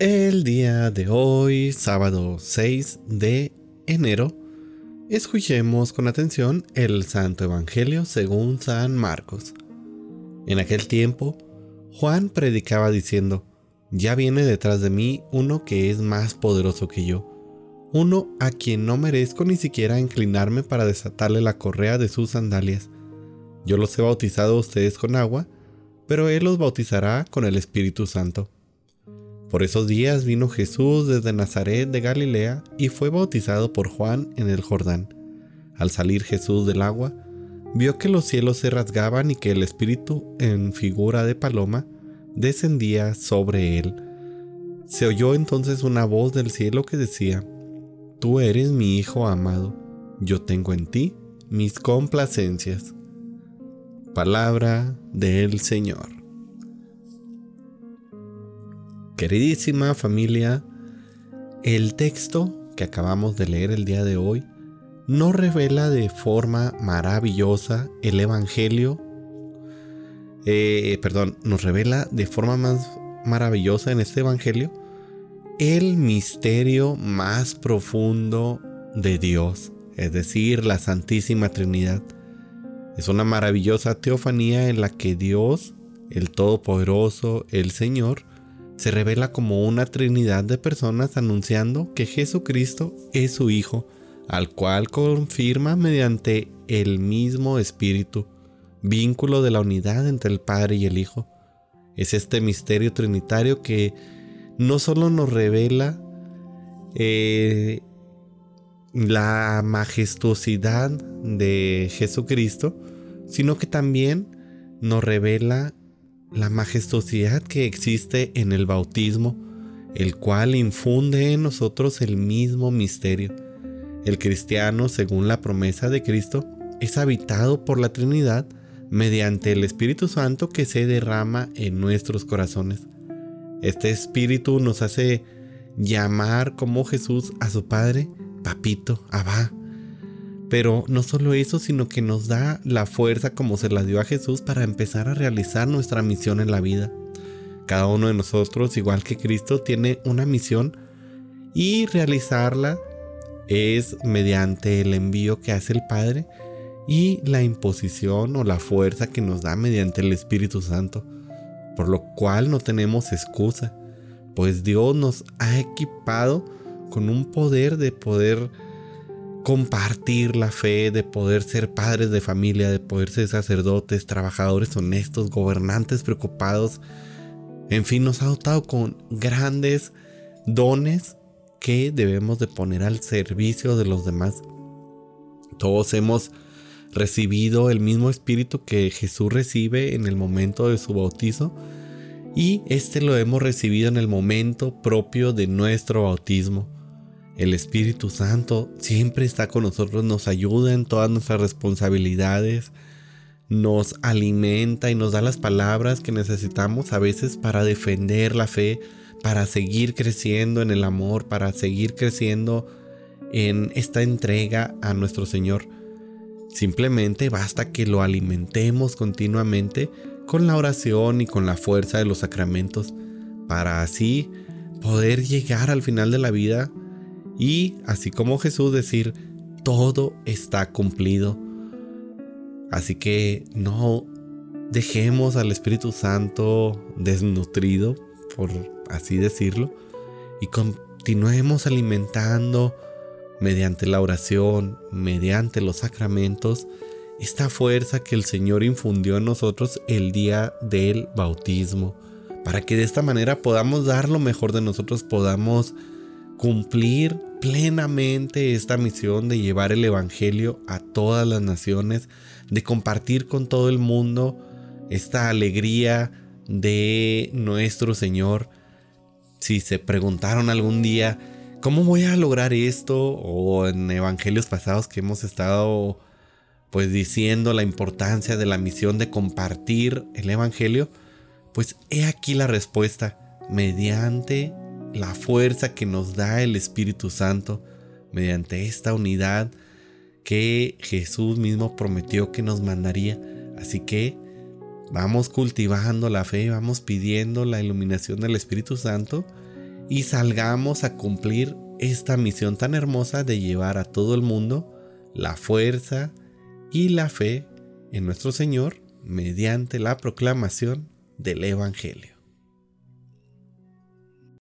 El día de hoy, sábado 6 de enero, escuchemos con atención el Santo Evangelio según San Marcos. En aquel tiempo, Juan predicaba diciendo, Ya viene detrás de mí uno que es más poderoso que yo, uno a quien no merezco ni siquiera inclinarme para desatarle la correa de sus sandalias. Yo los he bautizado a ustedes con agua, pero Él los bautizará con el Espíritu Santo. Por esos días vino Jesús desde Nazaret de Galilea y fue bautizado por Juan en el Jordán. Al salir Jesús del agua, vio que los cielos se rasgaban y que el Espíritu, en figura de paloma, descendía sobre él. Se oyó entonces una voz del cielo que decía, Tú eres mi Hijo amado, yo tengo en ti mis complacencias. Palabra del Señor. Queridísima familia, el texto que acabamos de leer el día de hoy nos revela de forma maravillosa el Evangelio, eh, perdón, nos revela de forma más maravillosa en este Evangelio el misterio más profundo de Dios, es decir, la Santísima Trinidad. Es una maravillosa teofanía en la que Dios, el Todopoderoso, el Señor, se revela como una trinidad de personas anunciando que Jesucristo es su Hijo, al cual confirma mediante el mismo Espíritu, vínculo de la unidad entre el Padre y el Hijo. Es este misterio trinitario que no solo nos revela eh, la majestuosidad de Jesucristo, sino que también nos revela la majestuosidad que existe en el bautismo, el cual infunde en nosotros el mismo misterio. El cristiano, según la promesa de Cristo, es habitado por la Trinidad mediante el Espíritu Santo que se derrama en nuestros corazones. Este Espíritu nos hace llamar como Jesús a su Padre, Papito, Abba, pero no solo eso, sino que nos da la fuerza como se la dio a Jesús para empezar a realizar nuestra misión en la vida. Cada uno de nosotros, igual que Cristo, tiene una misión y realizarla es mediante el envío que hace el Padre y la imposición o la fuerza que nos da mediante el Espíritu Santo, por lo cual no tenemos excusa, pues Dios nos ha equipado con un poder de poder compartir la fe, de poder ser padres de familia, de poder ser sacerdotes, trabajadores honestos, gobernantes preocupados. En fin, nos ha dotado con grandes dones que debemos de poner al servicio de los demás. Todos hemos recibido el mismo espíritu que Jesús recibe en el momento de su bautizo y este lo hemos recibido en el momento propio de nuestro bautismo. El Espíritu Santo siempre está con nosotros, nos ayuda en todas nuestras responsabilidades, nos alimenta y nos da las palabras que necesitamos a veces para defender la fe, para seguir creciendo en el amor, para seguir creciendo en esta entrega a nuestro Señor. Simplemente basta que lo alimentemos continuamente con la oración y con la fuerza de los sacramentos, para así poder llegar al final de la vida y así como Jesús decir, todo está cumplido. Así que no dejemos al Espíritu Santo desnutrido, por así decirlo, y continuemos alimentando mediante la oración, mediante los sacramentos, esta fuerza que el Señor infundió en nosotros el día del bautismo, para que de esta manera podamos dar lo mejor de nosotros, podamos cumplir plenamente esta misión de llevar el Evangelio a todas las naciones, de compartir con todo el mundo esta alegría de nuestro Señor. Si se preguntaron algún día, ¿cómo voy a lograr esto? O en evangelios pasados que hemos estado pues diciendo la importancia de la misión de compartir el Evangelio, pues he aquí la respuesta, mediante la fuerza que nos da el Espíritu Santo mediante esta unidad que Jesús mismo prometió que nos mandaría. Así que vamos cultivando la fe, vamos pidiendo la iluminación del Espíritu Santo y salgamos a cumplir esta misión tan hermosa de llevar a todo el mundo la fuerza y la fe en nuestro Señor mediante la proclamación del Evangelio.